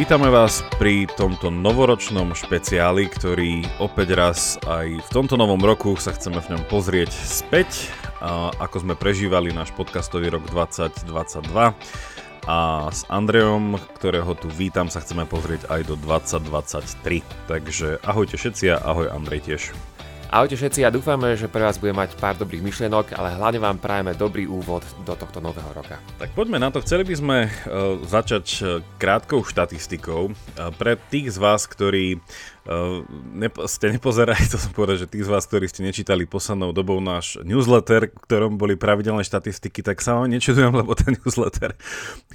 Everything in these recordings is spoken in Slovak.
Vítame vás pri tomto novoročnom špeciáli, ktorý opäť raz aj v tomto novom roku sa chceme v ňom pozrieť späť, ako sme prežívali náš podcastový rok 2022 a s Andreom, ktorého tu vítam, sa chceme pozrieť aj do 2023. Takže ahojte všetci a ahoj Andrej tiež. Ahojte všetci a dúfame, že pre vás bude mať pár dobrých myšlienok, ale hlavne vám prajeme dobrý úvod do tohto nového roka. Tak poďme na to. Chceli by sme uh, začať uh, krátkou štatistikou. Uh, pre tých z vás, ktorí nepo, ste nepozerali, to som povedal, že tí z vás, ktorí ste nečítali poslednou dobou náš newsletter, v ktorom boli pravidelné štatistiky, tak sa vám nečudujem, lebo ten newsletter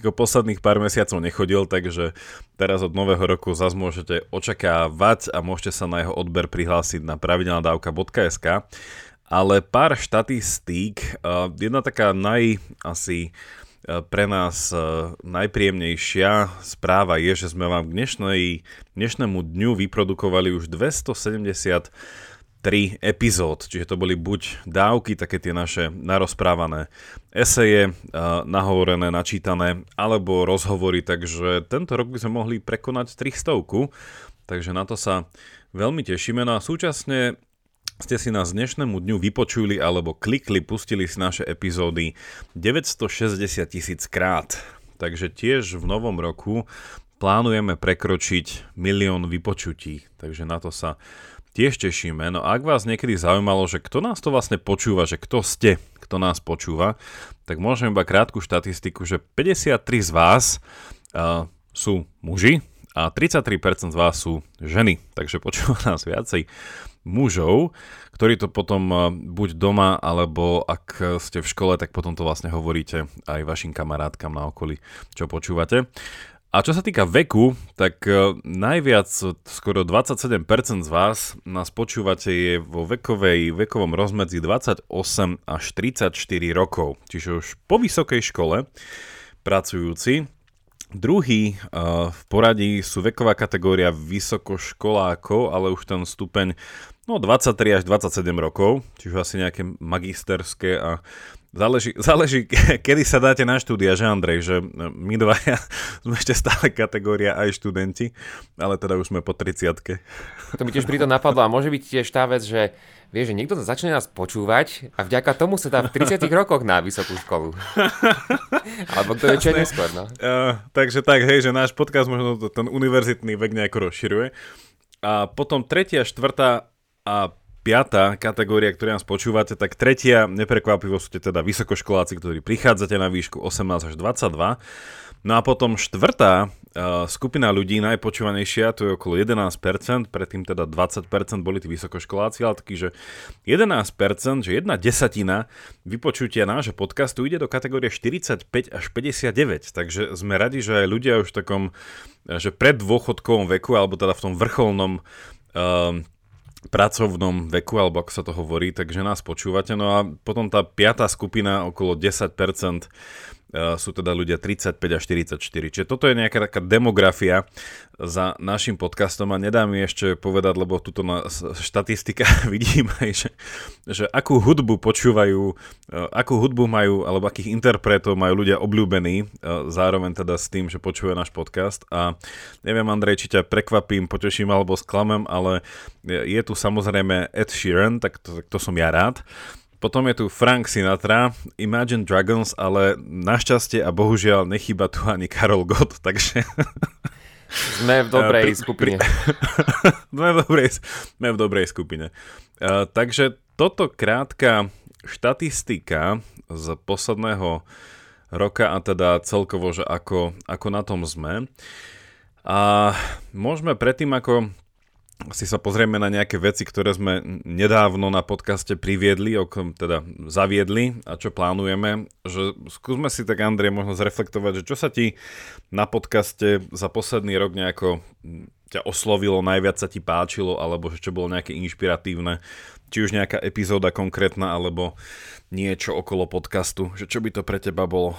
ako posledných pár mesiacov nechodil, takže teraz od nového roku zase môžete očakávať a môžete sa na jeho odber prihlásiť na pravidelnadavka.sk. Ale pár štatistík, uh, jedna taká naj asi pre nás e, najpríjemnejšia správa je, že sme vám k dnešnej, dnešnému dňu vyprodukovali už 273 epizód, čiže to boli buď dávky, také tie naše narozprávané eseje, e, nahovorené, načítané, alebo rozhovory, takže tento rok by sme mohli prekonať 300, takže na to sa veľmi tešíme. No a súčasne ste si nás dnešnému dňu vypočuli alebo klikli, pustili si naše epizódy 960 tisíc krát. Takže tiež v novom roku plánujeme prekročiť milión vypočutí, takže na to sa tiež tešíme. No ak vás niekedy zaujímalo, že kto nás to vlastne počúva, že kto ste, kto nás počúva, tak môžem iba krátku štatistiku, že 53 z vás uh, sú muži a 33% z vás sú ženy, takže počúva nás viacej mužov, ktorí to potom eh, buď doma, alebo ak ste v škole, tak potom to vlastne hovoríte aj vašim kamarátkam na okolí, čo počúvate. A čo sa týka veku, tak eh, najviac, skoro 27% z vás nás počúvate je vo vekovej, vekovom rozmedzi 28 až 34 rokov, čiže už po vysokej škole pracujúci. Druhý uh, v poradí sú veková kategória vysokoškolákov, ale už ten stupeň no 23 až 27 rokov, čiže asi nejaké magisterské a záleží, záleží kedy sa dáte na štúdia, že Andrej, že my dvaja sme ešte stále kategória aj študenti, ale teda už sme po 30 To mi tiež pri to napadlo a môže byť tiež tá vec, že Vieš, že niekto začne nás počúvať a vďaka tomu sa dá v 30 rokoch na vysokú školu. Alebo to je čo neskôr, no. Uh, takže tak, hej, že náš podcast možno ten univerzitný vek nejako rozširuje. A potom tretia, štvrtá a piatá kategória, ktoré nás počúvate, tak tretia, neprekvapivo sú teda vysokoškoláci, ktorí prichádzate na výšku 18 až 22. No a potom štvrtá uh, skupina ľudí, najpočúvanejšia, to je okolo 11%, predtým teda 20% boli tí vysokoškoláci, ale taký, že 11%, že jedna desatina vypočutia nášho podcastu ide do kategórie 45 až 59, takže sme radi, že aj ľudia už v takom, že pred dôchodkovom veku, alebo teda v tom vrcholnom uh, pracovnom veku, alebo ako sa to hovorí, takže nás počúvate. No a potom tá piatá skupina, okolo 10%, E, sú teda ľudia 35 a 44. Čiže toto je nejaká taká demografia za našim podcastom a nedá mi ešte povedať, lebo tuto na štatistika vidím aj, že, že akú hudbu počúvajú, e, akú hudbu majú, alebo akých interpretov majú ľudia obľúbení, e, zároveň teda s tým, že počúvajú náš podcast a neviem Andrej, či ťa prekvapím, poteším alebo sklamem, ale je tu samozrejme Ed Sheeran, tak to, tak to som ja rád. Potom je tu Frank Sinatra, Imagine Dragons, ale našťastie a bohužiaľ nechýba tu ani Karol Gott, takže... Sme v dobrej pri, skupine. Pri, sme, v dobrej, sme v dobrej skupine. Uh, takže toto krátka štatistika z posledného roka a teda celkovo, že ako, ako na tom sme. A môžeme predtým, ako si sa pozrieme na nejaké veci, ktoré sme nedávno na podcaste priviedli, teda zaviedli a čo plánujeme, že skúsme si tak, Andrej, možno zreflektovať, že čo sa ti na podcaste za posledný rok nejako ťa oslovilo, najviac sa ti páčilo, alebo že čo bolo nejaké inšpiratívne, či už nejaká epizóda konkrétna, alebo niečo okolo podcastu, že čo by to pre teba bolo?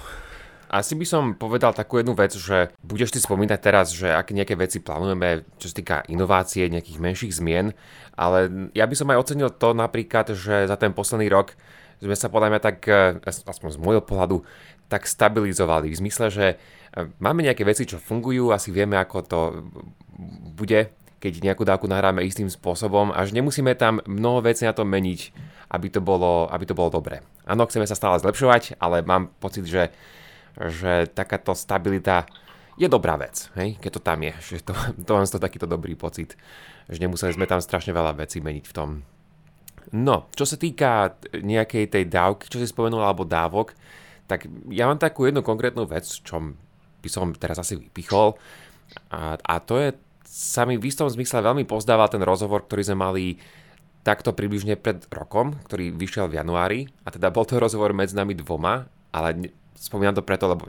Asi by som povedal takú jednu vec, že budeš si spomínať teraz, že aké nejaké veci plánujeme, čo sa týka inovácie, nejakých menších zmien, ale ja by som aj ocenil to napríklad, že za ten posledný rok sme sa podľa mňa tak, eh, aspoň z môjho pohľadu, tak stabilizovali. V zmysle, že e, máme nejaké veci, čo fungujú, asi vieme, ako to bude, keď nejakú dávku nahráme istým spôsobom, až nemusíme tam mnoho vecí na to meniť, aby to bolo, aby to bolo dobré. Áno, chceme sa stále zlepšovať, ale mám pocit, že, že takáto stabilita je dobrá vec, hej? keď to tam je. Že to, to mám to takýto dobrý pocit, že nemuseli sme tam strašne veľa vecí meniť v tom. No, čo sa týka nejakej tej dávky, čo si spomenul, alebo dávok, tak ja mám takú jednu konkrétnu vec, čo by som teraz asi vypichol. A, a to je, sa mi v istom zmysle veľmi pozdával ten rozhovor, ktorý sme mali takto približne pred rokom, ktorý vyšiel v januári. A teda bol to rozhovor medzi nami dvoma, ale spomínam to preto, lebo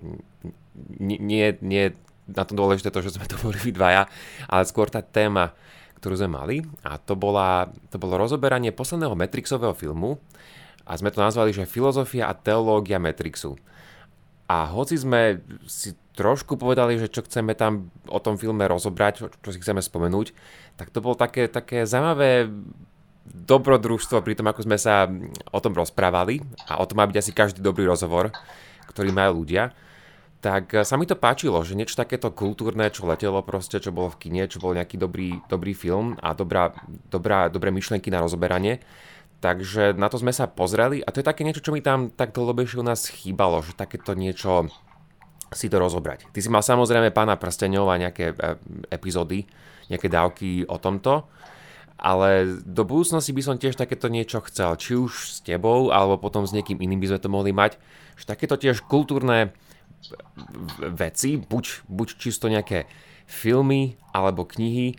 nie, nie na tom dôležité to, že sme to boli dvaja, ale skôr tá téma, ktorú sme mali a to, bola, to bolo rozoberanie posledného Matrixového filmu a sme to nazvali, že filozofia a teológia Matrixu. A hoci sme si trošku povedali, že čo chceme tam o tom filme rozobrať, čo, čo si chceme spomenúť, tak to bolo také, také zaujímavé dobrodružstvo pri tom, ako sme sa o tom rozprávali a o tom má byť asi každý dobrý rozhovor, ktorý majú ľudia tak sa mi to páčilo, že niečo takéto kultúrne, čo letelo proste, čo bolo v kine, čo bol nejaký dobrý, dobrý film a dobrá, dobrá, dobré myšlienky na rozoberanie. Takže na to sme sa pozreli a to je také niečo, čo mi tam tak dlhobejšie u nás chýbalo, že takéto niečo si to rozobrať. Ty si mal samozrejme pána prsteňov a nejaké e, epizódy, nejaké dávky o tomto, ale do budúcnosti by som tiež takéto niečo chcel, či už s tebou, alebo potom s niekým iným by sme to mohli mať, že takéto tiež kultúrne veci, buď, buď čisto nejaké filmy alebo knihy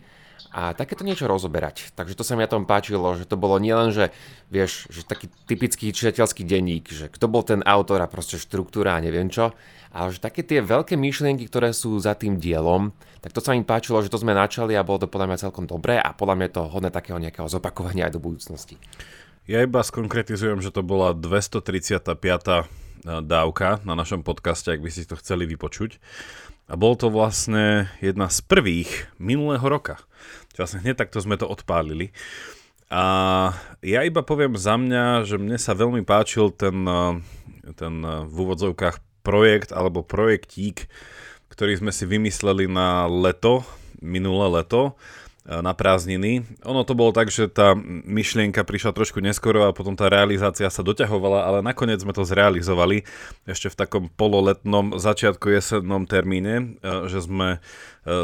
a takéto niečo rozoberať. Takže to sa mi na tom páčilo, že to bolo nielen, že vieš, že taký typický čitateľský denník, že kto bol ten autor a proste štruktúra a neviem čo, ale že také tie veľké myšlienky, ktoré sú za tým dielom, tak to sa mi páčilo, že to sme načali a bolo to podľa mňa celkom dobré a podľa mňa to hodné takého nejakého zopakovania aj do budúcnosti. Ja iba skonkretizujem, že to bola 235 dávka na našom podcaste, ak by si to chceli vypočuť. A bol to vlastne jedna z prvých minulého roka. Čo vlastne hneď takto sme to odpálili. A ja iba poviem za mňa, že mne sa veľmi páčil ten, ten v úvodzovkách projekt alebo projektík, ktorý sme si vymysleli na leto, minulé leto, na prázdniny. Ono to bolo tak, že tá myšlienka prišla trošku neskoro a potom tá realizácia sa doťahovala, ale nakoniec sme to zrealizovali ešte v takom pololetnom začiatku jesennom termíne, e, že sme e,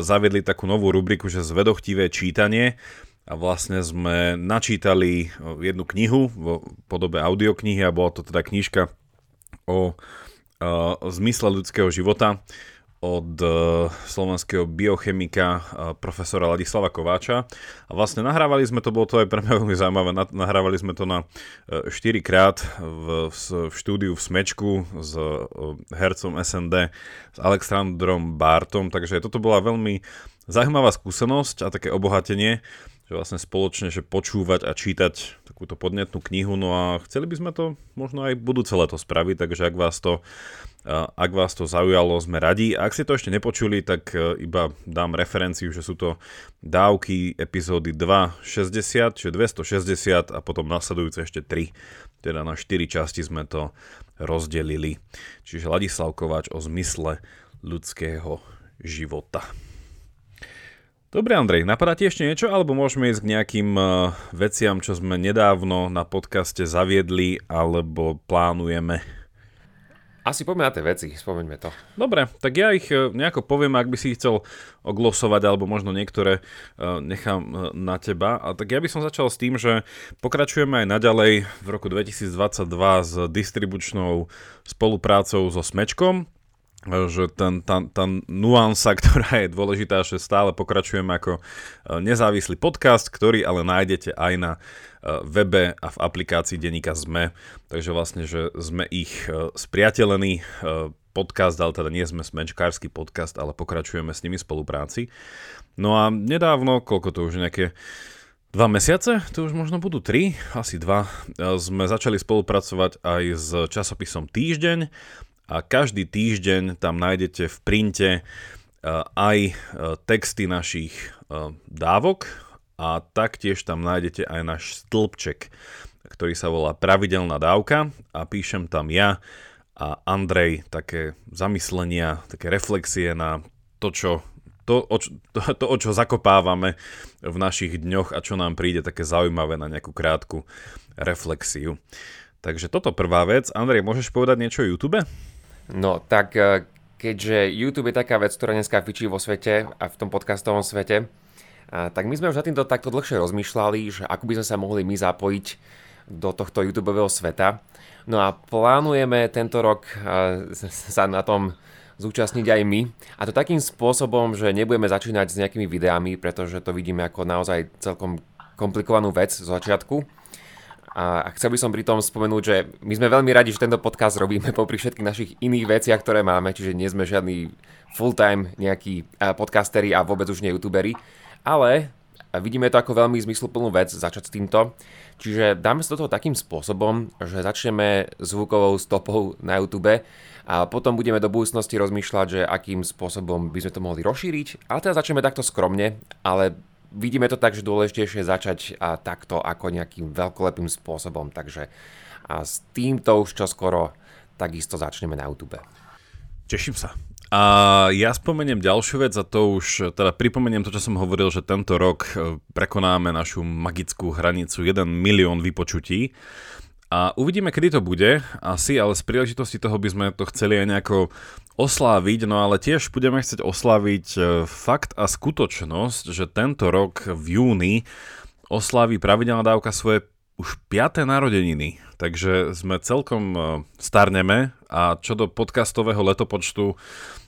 zaviedli takú novú rubriku, že zvedochtivé čítanie a vlastne sme načítali e, jednu knihu v podobe audioknihy a bola to teda knižka o zmysle ľudského života od e, slovenského biochemika e, profesora Ladislava Kováča. A vlastne nahrávali sme to, bolo to aj pre mňa veľmi zaujímavé, nahrávali sme to na 4 e, krát v, v štúdiu v Smečku s hercom SND, s Alexandrom Bartom, takže toto bola veľmi zaujímavá skúsenosť a také obohatenie že vlastne spoločne, že počúvať a čítať takúto podnetnú knihu, no a chceli by sme to možno aj budúce leto spraviť, takže ak vás to ak vás to zaujalo, sme radi. A ak ste to ešte nepočuli, tak e, iba dám referenciu, že sú to dávky epizódy 260, čiže 260 a potom nasledujúce ešte 3. Teda na 4 časti sme to rozdelili. Čiže Ladislav Kováč o zmysle ľudského života. Dobre Andrej, napadá ti ešte niečo, alebo môžeme ísť k nejakým uh, veciam, čo sme nedávno na podcaste zaviedli, alebo plánujeme? Asi poďme na tie veci, spomeňme to. Dobre, tak ja ich e, nejako poviem, ak by si chcel oglosovať, alebo možno niektoré e, nechám na teba. A tak ja by som začal s tým, že pokračujeme aj naďalej v roku 2022 s distribučnou spoluprácou so Smečkom že ten, tá, tá nuansa, ktorá je dôležitá, že stále pokračujeme ako nezávislý podcast, ktorý ale nájdete aj na webe a v aplikácii denníka ZME. Takže vlastne, že sme ich e, spriateľení e, podcast, ale teda nie sme smečkársky podcast, ale pokračujeme s nimi spolupráci. No a nedávno, koľko to už nejaké dva mesiace, to už možno budú tri, asi dva, e, sme začali spolupracovať aj s časopisom Týždeň a každý týždeň tam nájdete v printe aj texty našich dávok, a taktiež tam nájdete aj náš stĺpček, ktorý sa volá pravidelná dávka a píšem tam ja a Andrej také zamyslenia, také reflexie na to, čo to, o čo, to, o čo zakopávame v našich dňoch a čo nám príde také zaujímavé na nejakú krátku reflexiu. Takže toto prvá vec. Andrej, môžeš povedať niečo o YouTube? No, tak e, keďže YouTube je taká vec, ktorá dneska fičí vo svete a v tom podcastovom svete, a, tak my sme už na týmto takto dlhšie rozmýšľali, že ako by sme sa mohli my zapojiť do tohto YouTube sveta. No a plánujeme tento rok sa na tom zúčastniť aj my. A to takým spôsobom, že nebudeme začínať s nejakými videami, pretože to vidíme ako naozaj celkom komplikovanú vec z začiatku. A chcel by som pri tom spomenúť, že my sme veľmi radi, že tento podcast robíme popri všetkých našich iných veciach, ktoré máme, čiže nie sme žiadni full-time nejakí podcasteri a vôbec už nie youtuberi, ale vidíme to ako veľmi zmysluplnú vec začať s týmto. Čiže dáme sa do toho takým spôsobom, že začneme zvukovou stopou na YouTube a potom budeme do budúcnosti rozmýšľať, že akým spôsobom by sme to mohli rozšíriť. Ale teda začneme takto skromne, ale vidíme to tak, že dôležitejšie je začať a takto ako nejakým veľkolepým spôsobom. Takže a s týmto už čoskoro takisto začneme na YouTube. Teším sa. A ja spomeniem ďalšiu vec a to už, teda pripomeniem to, čo som hovoril, že tento rok e, prekonáme našu magickú hranicu 1 milión vypočutí. A uvidíme, kedy to bude, asi, ale z príležitosti toho by sme to chceli aj nejako osláviť, no ale tiež budeme chcieť osláviť e, fakt a skutočnosť, že tento rok v júni oslávi pravidelná dávka svoje už 5. narodeniny, takže sme celkom e, starneme a čo do podcastového letopočtu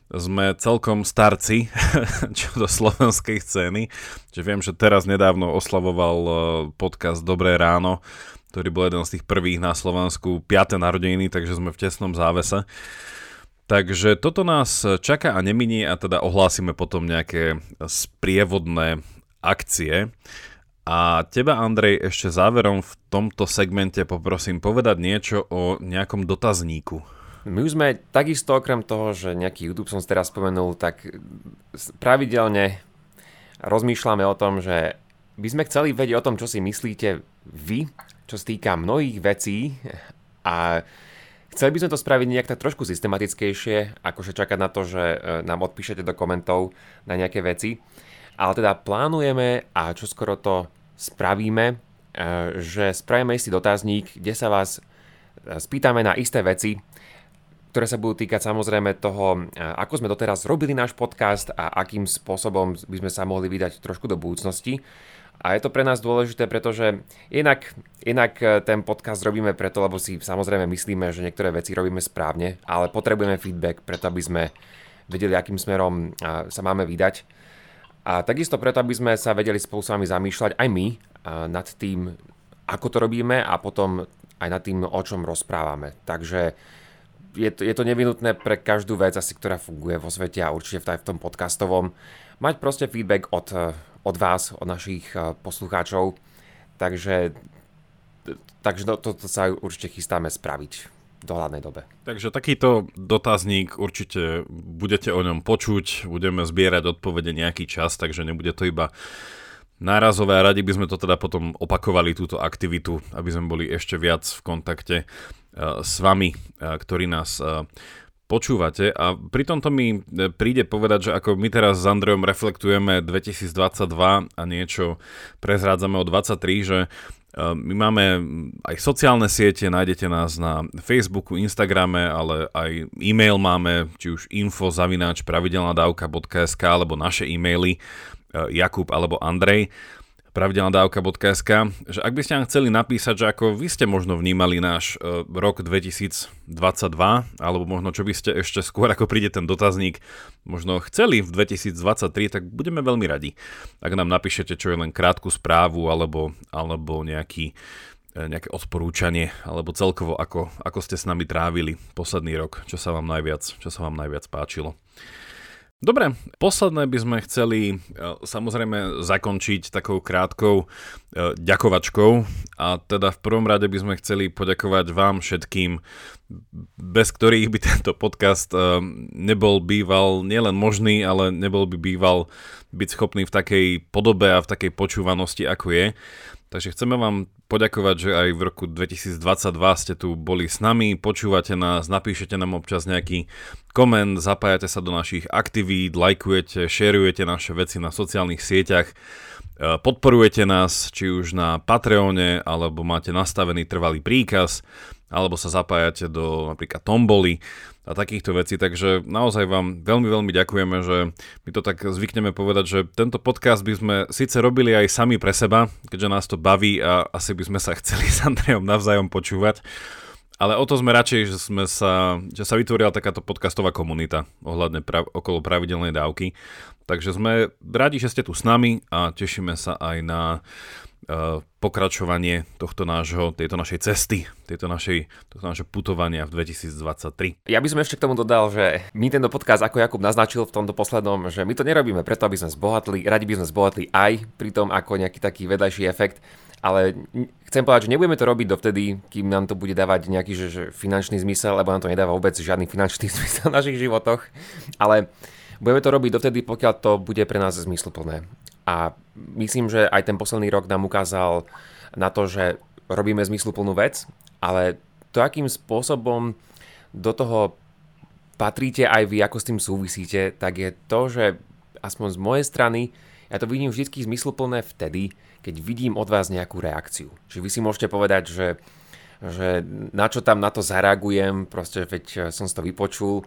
sme celkom starci, čo do slovenskej scény. Že viem, že teraz nedávno oslavoval e, podcast Dobré ráno ktorý bol jeden z tých prvých na Slovensku, 5. narodeniny, takže sme v tesnom závese. Takže toto nás čaká a neminie a teda ohlásime potom nejaké sprievodné akcie. A teba, Andrej, ešte záverom v tomto segmente poprosím povedať niečo o nejakom dotazníku. My už sme takisto okrem toho, že nejaký YouTube som teraz spomenul, tak pravidelne rozmýšľame o tom, že by sme chceli vedieť o tom, čo si myslíte vy čo sa týka mnohých vecí a chceli by sme to spraviť nejak tak trošku systematickejšie, akože čakať na to, že e, nám odpíšete do komentov na nejaké veci. Ale teda plánujeme a čo skoro to spravíme, e, že spravíme istý dotazník, kde sa vás e, spýtame na isté veci, ktoré sa budú týkať samozrejme toho, ako sme doteraz robili náš podcast a akým spôsobom by sme sa mohli vydať trošku do budúcnosti. A je to pre nás dôležité, pretože inak, inak e, ten podcast robíme preto, lebo si samozrejme myslíme, že niektoré veci robíme správne, ale potrebujeme feedback preto, aby sme vedeli, akým smerom sa máme vydať. A takisto preto, aby sme sa vedeli spolu s vami zamýšľať aj my nad tým, ako to robíme a potom aj nad tým, o čom rozprávame. Takže je to, je to nevinutné pre každú vec, asi, ktorá funguje vo svete a určite v, v tom podcastovom, mať proste feedback od, od vás, od našich eh, poslucháčov. Takže, takže toto to, sa určite chystáme spraviť v dohľadnej dobe. Takže takýto dotazník určite budete o ňom počuť, budeme zbierať odpovede nejaký čas, takže nebude to iba nárazové a radi by sme to teda potom opakovali túto aktivitu, aby sme boli ešte viac v kontakte s vami, uh, ktorí nás uh, počúvate. A pri tomto mi príde povedať, že ako my teraz s Andrejom reflektujeme 2022 a niečo prezrádzame o 23, že my máme aj sociálne siete, nájdete nás na Facebooku, Instagrame, ale aj e-mail máme, či už info zavináč pravidelnadavka.sk alebo naše e-maily Jakub alebo Andrej pravidelnadavka.sk, že ak by ste nám chceli napísať, že ako vy ste možno vnímali náš uh, rok 2022, alebo možno čo by ste ešte skôr ako príde ten dotazník, možno chceli v 2023, tak budeme veľmi radi. Ak nám napíšete čo je len krátku správu, alebo, alebo nejaký, e, nejaké odporúčanie, alebo celkovo ako, ako ste s nami trávili posledný rok, čo sa vám najviac, čo sa vám najviac páčilo. Dobre, posledné by sme chceli e, samozrejme zakončiť takou krátkou e, ďakovačkou a teda v prvom rade by sme chceli poďakovať vám všetkým, bez ktorých by tento podcast e, nebol býval nielen možný, ale nebol by býval byť schopný v takej podobe a v takej počúvanosti, ako je. Takže chceme vám poďakovať, že aj v roku 2022 ste tu boli s nami, počúvate nás, napíšete nám občas nejaký koment, zapájate sa do našich aktivít, lajkujete, šerujete naše veci na sociálnych sieťach, e, podporujete nás či už na Patreone, alebo máte nastavený trvalý príkaz, alebo sa zapájate do napríklad Tomboly a takýchto vecí, takže naozaj vám veľmi, veľmi ďakujeme, že my to tak zvykneme povedať, že tento podcast by sme síce robili aj sami pre seba, keďže nás to baví a asi by sme sa chceli s Andrejom navzájom počúvať, ale o to sme radšej, že, sme sa, že sa vytvorila takáto podcastová komunita ohľadne prav, okolo pravidelnej dávky. Takže sme radi, že ste tu s nami a tešíme sa aj na pokračovanie tohto nášho, tejto našej cesty, tejto našej, tohto našej putovania v 2023. Ja by som ešte k tomu dodal, že my tento podcast, ako Jakub naznačil v tomto poslednom, že my to nerobíme preto, aby sme zbohatli, radi by sme zbohatli aj pri tom ako nejaký taký vedľajší efekt, ale chcem povedať, že nebudeme to robiť dovtedy, kým nám to bude dávať nejaký že, že finančný zmysel, lebo nám to nedáva vôbec žiadny finančný zmysel v našich životoch, ale budeme to robiť dovtedy, pokiaľ to bude pre nás zmysluplné. A myslím, že aj ten posledný rok nám ukázal na to, že robíme zmysluplnú vec, ale to, akým spôsobom do toho patríte aj vy, ako s tým súvisíte, tak je to, že aspoň z mojej strany, ja to vidím vždy zmysluplné vtedy, keď vidím od vás nejakú reakciu. Čiže vy si môžete povedať, že, že na čo tam na to zareagujem, proste veď som si to vypočul,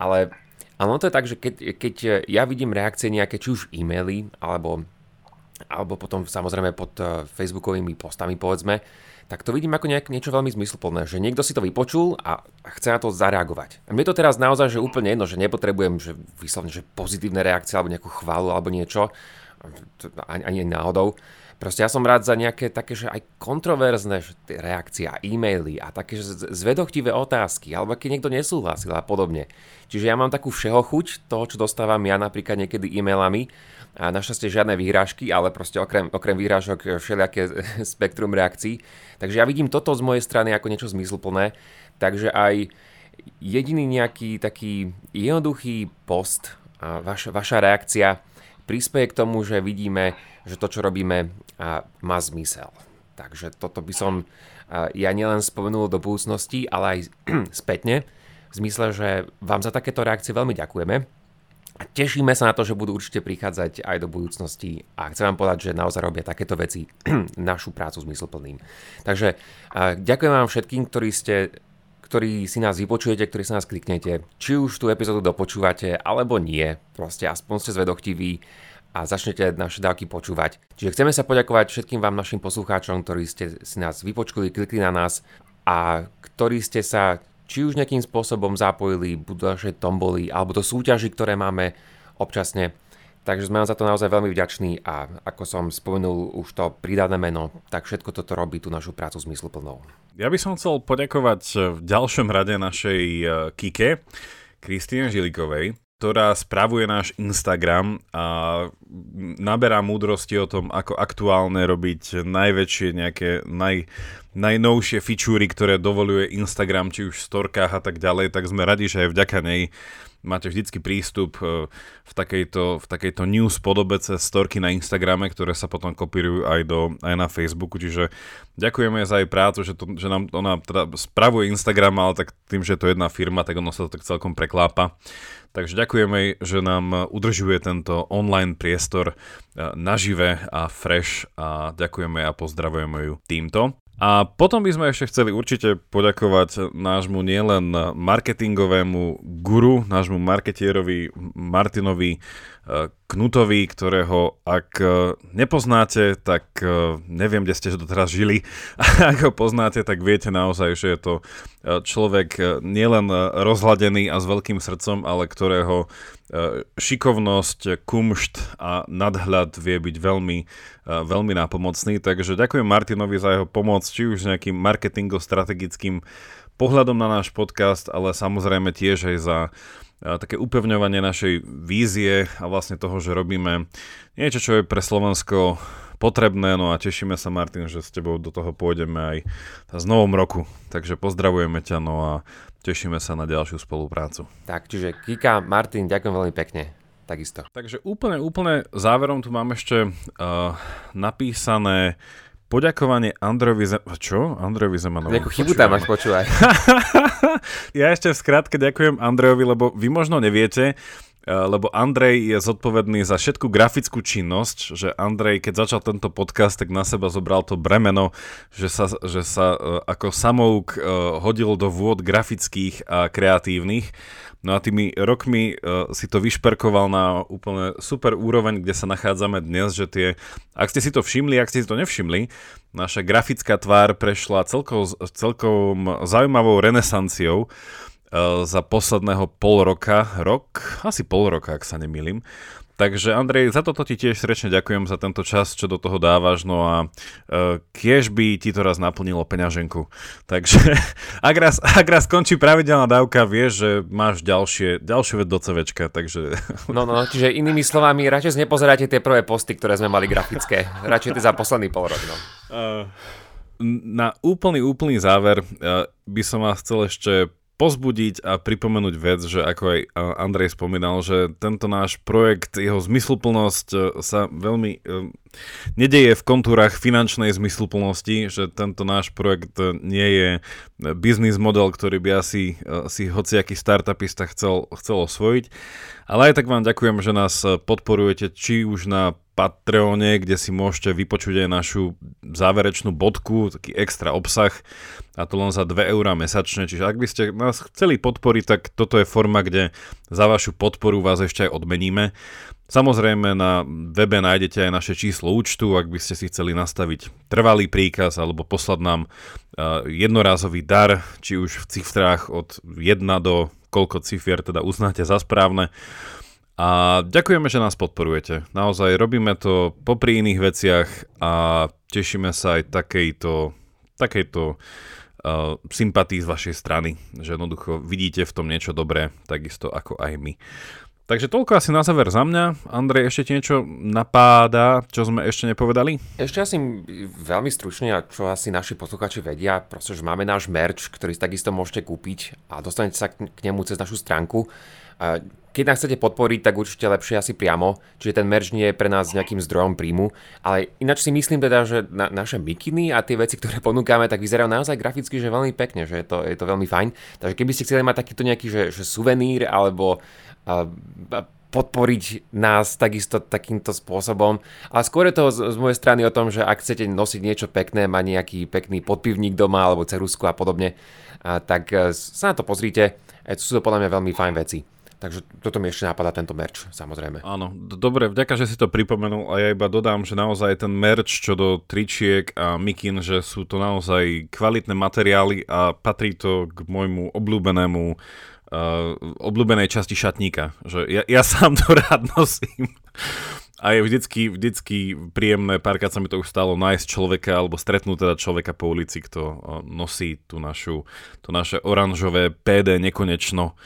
ale ale ono to je tak, že keď, keď ja vidím reakcie nejaké, či už e-maily, alebo, alebo potom samozrejme pod uh, facebookovými postami, povedzme, tak to vidím ako nejak, niečo veľmi zmysluplné, že niekto si to vypočul a chce na to zareagovať. A mne to teraz naozaj, že úplne jedno, že nepotrebujem že vyslovne, že pozitívne reakcie alebo nejakú chválu alebo niečo, ani, ani náhodou. Proste ja som rád za nejaké také, že aj kontroverzné reakcie a e-maily a také zvedochtivé otázky, alebo keď niekto nesúhlasil a podobne. Čiže ja mám takú všeho chuť toho, čo dostávam ja napríklad niekedy e-mailami, a našťastie žiadne výhrážky, ale proste okrem, okrem výhrážok všelijaké spektrum reakcií. Takže ja vidím toto z mojej strany ako niečo zmysluplné, takže aj jediný nejaký taký jednoduchý post, vaš, vaša reakcia prispieje k tomu, že vidíme, že to, čo robíme, má zmysel. Takže toto by som ja nielen spomenul do budúcnosti, ale aj spätne, v zmysle, že vám za takéto reakcie veľmi ďakujeme. A tešíme sa na to, že budú určite prichádzať aj do budúcnosti a chcem vám povedať, že naozaj robia takéto veci našu prácu zmysluplným. Takže ďakujem vám všetkým, ktorí ste ktorí si nás vypočujete, ktorí sa nás kliknete, či už tú epizódu dopočúvate, alebo nie. Proste aspoň ste zvedochtiví a začnete naše dávky počúvať. Čiže chceme sa poďakovať všetkým vám našim poslucháčom, ktorí ste si nás vypočuli, klikli na nás a ktorí ste sa či už nejakým spôsobom zapojili, buď do našej tomboly alebo do súťaží, ktoré máme občasne. Takže sme vám za to naozaj veľmi vďační a ako som spomenul už to pridané meno, tak všetko toto robí tú našu prácu zmysluplnou. Ja by som chcel poďakovať v ďalšom rade našej eh, Kike, Kristýne Žilikovej, ktorá spravuje náš Instagram a naberá múdrosti o tom, ako aktuálne robiť najväčšie nejaké naj, najnovšie fičúry, ktoré dovoluje Instagram, či už v storkách a tak ďalej, tak sme radi, že aj vďaka nej máte vždycky prístup e, v takejto, v takejto news podobe cez storky na Instagrame, ktoré sa potom kopírujú aj, do, aj na Facebooku, čiže ďakujeme za jej prácu, že, to, že nám ona teda spravuje Instagram, ale tak tým, že je to jedna firma, tak ono sa to tak celkom preklápa. Takže ďakujeme, že nám udržuje tento online priestor e, nažive a fresh a ďakujeme a pozdravujeme ju týmto. A potom by sme ešte chceli určite poďakovať nášmu nielen marketingovému guru, nášmu marketierovi Martinovi Knutovi, ktorého ak eh, nepoznáte, tak eh, neviem, kde ste doteraz žili. A ak ho poznáte, tak viete naozaj, že je to človek nielen rozhladený a s veľkým srdcom, ale ktorého šikovnosť, kumšt a nadhľad vie byť veľmi, veľmi nápomocný. Takže ďakujem Martinovi za jeho pomoc, či už nejakým marketingo-strategickým pohľadom na náš podcast, ale samozrejme tiež aj za také upevňovanie našej vízie a vlastne toho, že robíme niečo, čo je pre Slovensko potrebné, no a tešíme sa Martin, že s tebou do toho pôjdeme aj z novom roku. Takže pozdravujeme ťa, no a Tešíme sa na ďalšiu spoluprácu. Tak, čiže Kika, Martin, ďakujem veľmi pekne. Takisto. Takže úplne, úplne záverom tu mám ešte uh, napísané poďakovanie Andrejovi Zemanovi. Čo? Andrejovi Zemanovi. Nejakú chybu tam máš počúvať. ja ešte v skratke ďakujem Andrejovi, lebo vy možno neviete, lebo Andrej je zodpovedný za všetku grafickú činnosť, že Andrej, keď začal tento podcast, tak na seba zobral to bremeno, že sa, že sa eh, ako samouk eh, hodil do vôd grafických a kreatívnych. No a tými rokmi si to vyšperkoval na úplne super úroveň, kde sa nachádzame dnes, že tie, ak ste si to všimli, ak ste si to nevšimli, naša grafická tvár prešla celkom, celkom zaujímavou renesanciou. Eh, za posledného pol roka, rok, asi pol roka, ak sa nemýlim. Takže Andrej, za toto ti tiež srdečne ďakujem za tento čas, čo do toho dávaš, no a uh, kiež by ti to raz naplnilo peňaženku. Takže ak raz, ak raz skončí pravidelná dávka, vieš, že máš ďalšie, ďalšie vec do CVčka, takže... No, no, čiže inými slovami, radšej nepozerajte tie prvé posty, ktoré sme mali grafické. Radšej tie za posledný pol rok, no. Uh, na úplný, úplný záver by som vás chcel ešte pozbudiť a pripomenúť vec, že ako aj Andrej spomínal, že tento náš projekt, jeho zmysluplnosť e, sa veľmi e, nedeje v kontúrach finančnej zmysluplnosti, že tento náš projekt nie je biznis model, ktorý by asi si hociaký startupista chcel, chcel osvojiť. Ale aj tak vám ďakujem, že nás podporujete či už na Patreone, kde si môžete vypočuť aj našu záverečnú bodku, taký extra obsah a to len za 2 eurá mesačne. Čiže ak by ste nás chceli podporiť, tak toto je forma, kde za vašu podporu vás ešte aj odmeníme. Samozrejme na webe nájdete aj naše číslo účtu, ak by ste si chceli nastaviť trvalý príkaz alebo poslať nám jednorázový dar, či už v cifrách od 1 do koľko cifier teda uznáte za správne. A ďakujeme, že nás podporujete. Naozaj robíme to popri iných veciach a tešíme sa aj takejto, takejto uh, sympatii z vašej strany, že jednoducho vidíte v tom niečo dobré, takisto ako aj my. Takže toľko asi na záver za mňa. Andrej, ešte ti niečo napáda, čo sme ešte nepovedali? Ešte asi veľmi stručne, a čo asi naši posluchači vedia, proste, že máme náš merch, ktorý si takisto môžete kúpiť a dostanete sa k nemu cez našu stránku. Keď nás chcete podporiť, tak určite lepšie asi priamo, čiže ten merch nie je pre nás nejakým zdrojom príjmu, ale ináč si myslím teda, že na, naše mikiny a tie veci, ktoré ponúkame, tak vyzerajú naozaj graficky, že veľmi pekne, že je to, je to veľmi fajn. Takže keby ste chceli mať takýto nejaký že, že suvenír alebo uh, podporiť nás takisto takýmto spôsobom. A skôr je to z, z mojej strany o tom, že ak chcete nosiť niečo pekné, mať nejaký pekný podpivník doma alebo cerusku a podobne, a tak e, sa na to pozrite. E, sú to podľa mňa veľmi fajn veci. Takže toto mi ešte napadá tento merch, samozrejme. Áno, dobre, vďaka, že si to pripomenul a ja iba dodám, že naozaj ten merch čo do tričiek a mikin, že sú to naozaj kvalitné materiály a patrí to k môjmu obľúbenému uh, obľúbenej časti šatníka. Že ja, ja sám to rád nosím. A je vždycky, vždycky príjemné, párkrát sa mi to už stalo, nájsť človeka alebo stretnúť teda človeka po ulici, kto uh, nosí tú našu, to naše oranžové PD nekonečno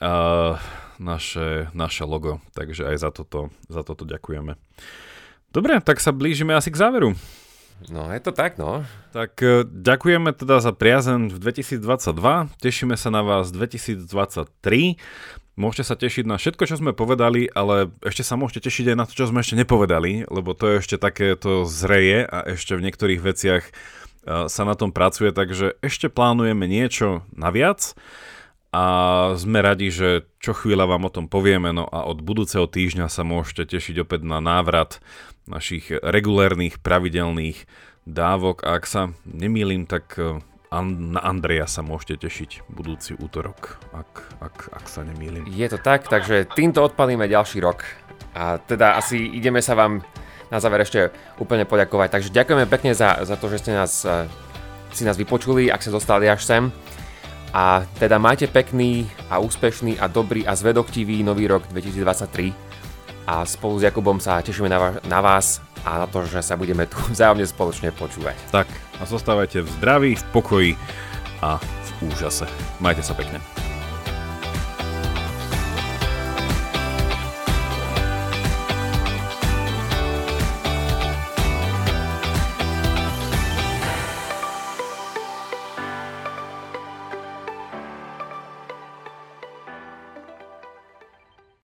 uh, naše, naše logo. Takže aj za toto, za toto ďakujeme. Dobre, tak sa blížime asi k záveru. No, je to tak, no. Tak uh, ďakujeme teda za priazen v 2022, tešíme sa na vás 2023. Môžete sa tešiť na všetko, čo sme povedali, ale ešte sa môžete tešiť aj na to, čo sme ešte nepovedali, lebo to je ešte takéto zreje a ešte v niektorých veciach uh, sa na tom pracuje, takže ešte plánujeme niečo naviac a sme radi, že čo chvíľa vám o tom povieme, no a od budúceho týždňa sa môžete tešiť opäť na návrat našich regulérnych, pravidelných dávok a ak sa nemýlim, tak e, na Andreja sa môžete tešiť budúci útorok, ak, ak, ak sa nemýlim. Je to tak, takže týmto odpalíme ďalší rok a teda asi ideme sa vám na záver ešte úplne poďakovať. Takže ďakujeme pekne za, za to, že ste nás, e, si nás vypočuli, ak ste zostali až sem. A teda majte pekný a úspešný a dobrý a zvedoktivý nový rok 2023 a spolu s Jakubom sa tešíme na, va- na vás a na to, že sa budeme tu vzájomne spoločne počúvať. Tak a zostávajte v zdraví, v pokoji a v úžase. Majte sa pekne.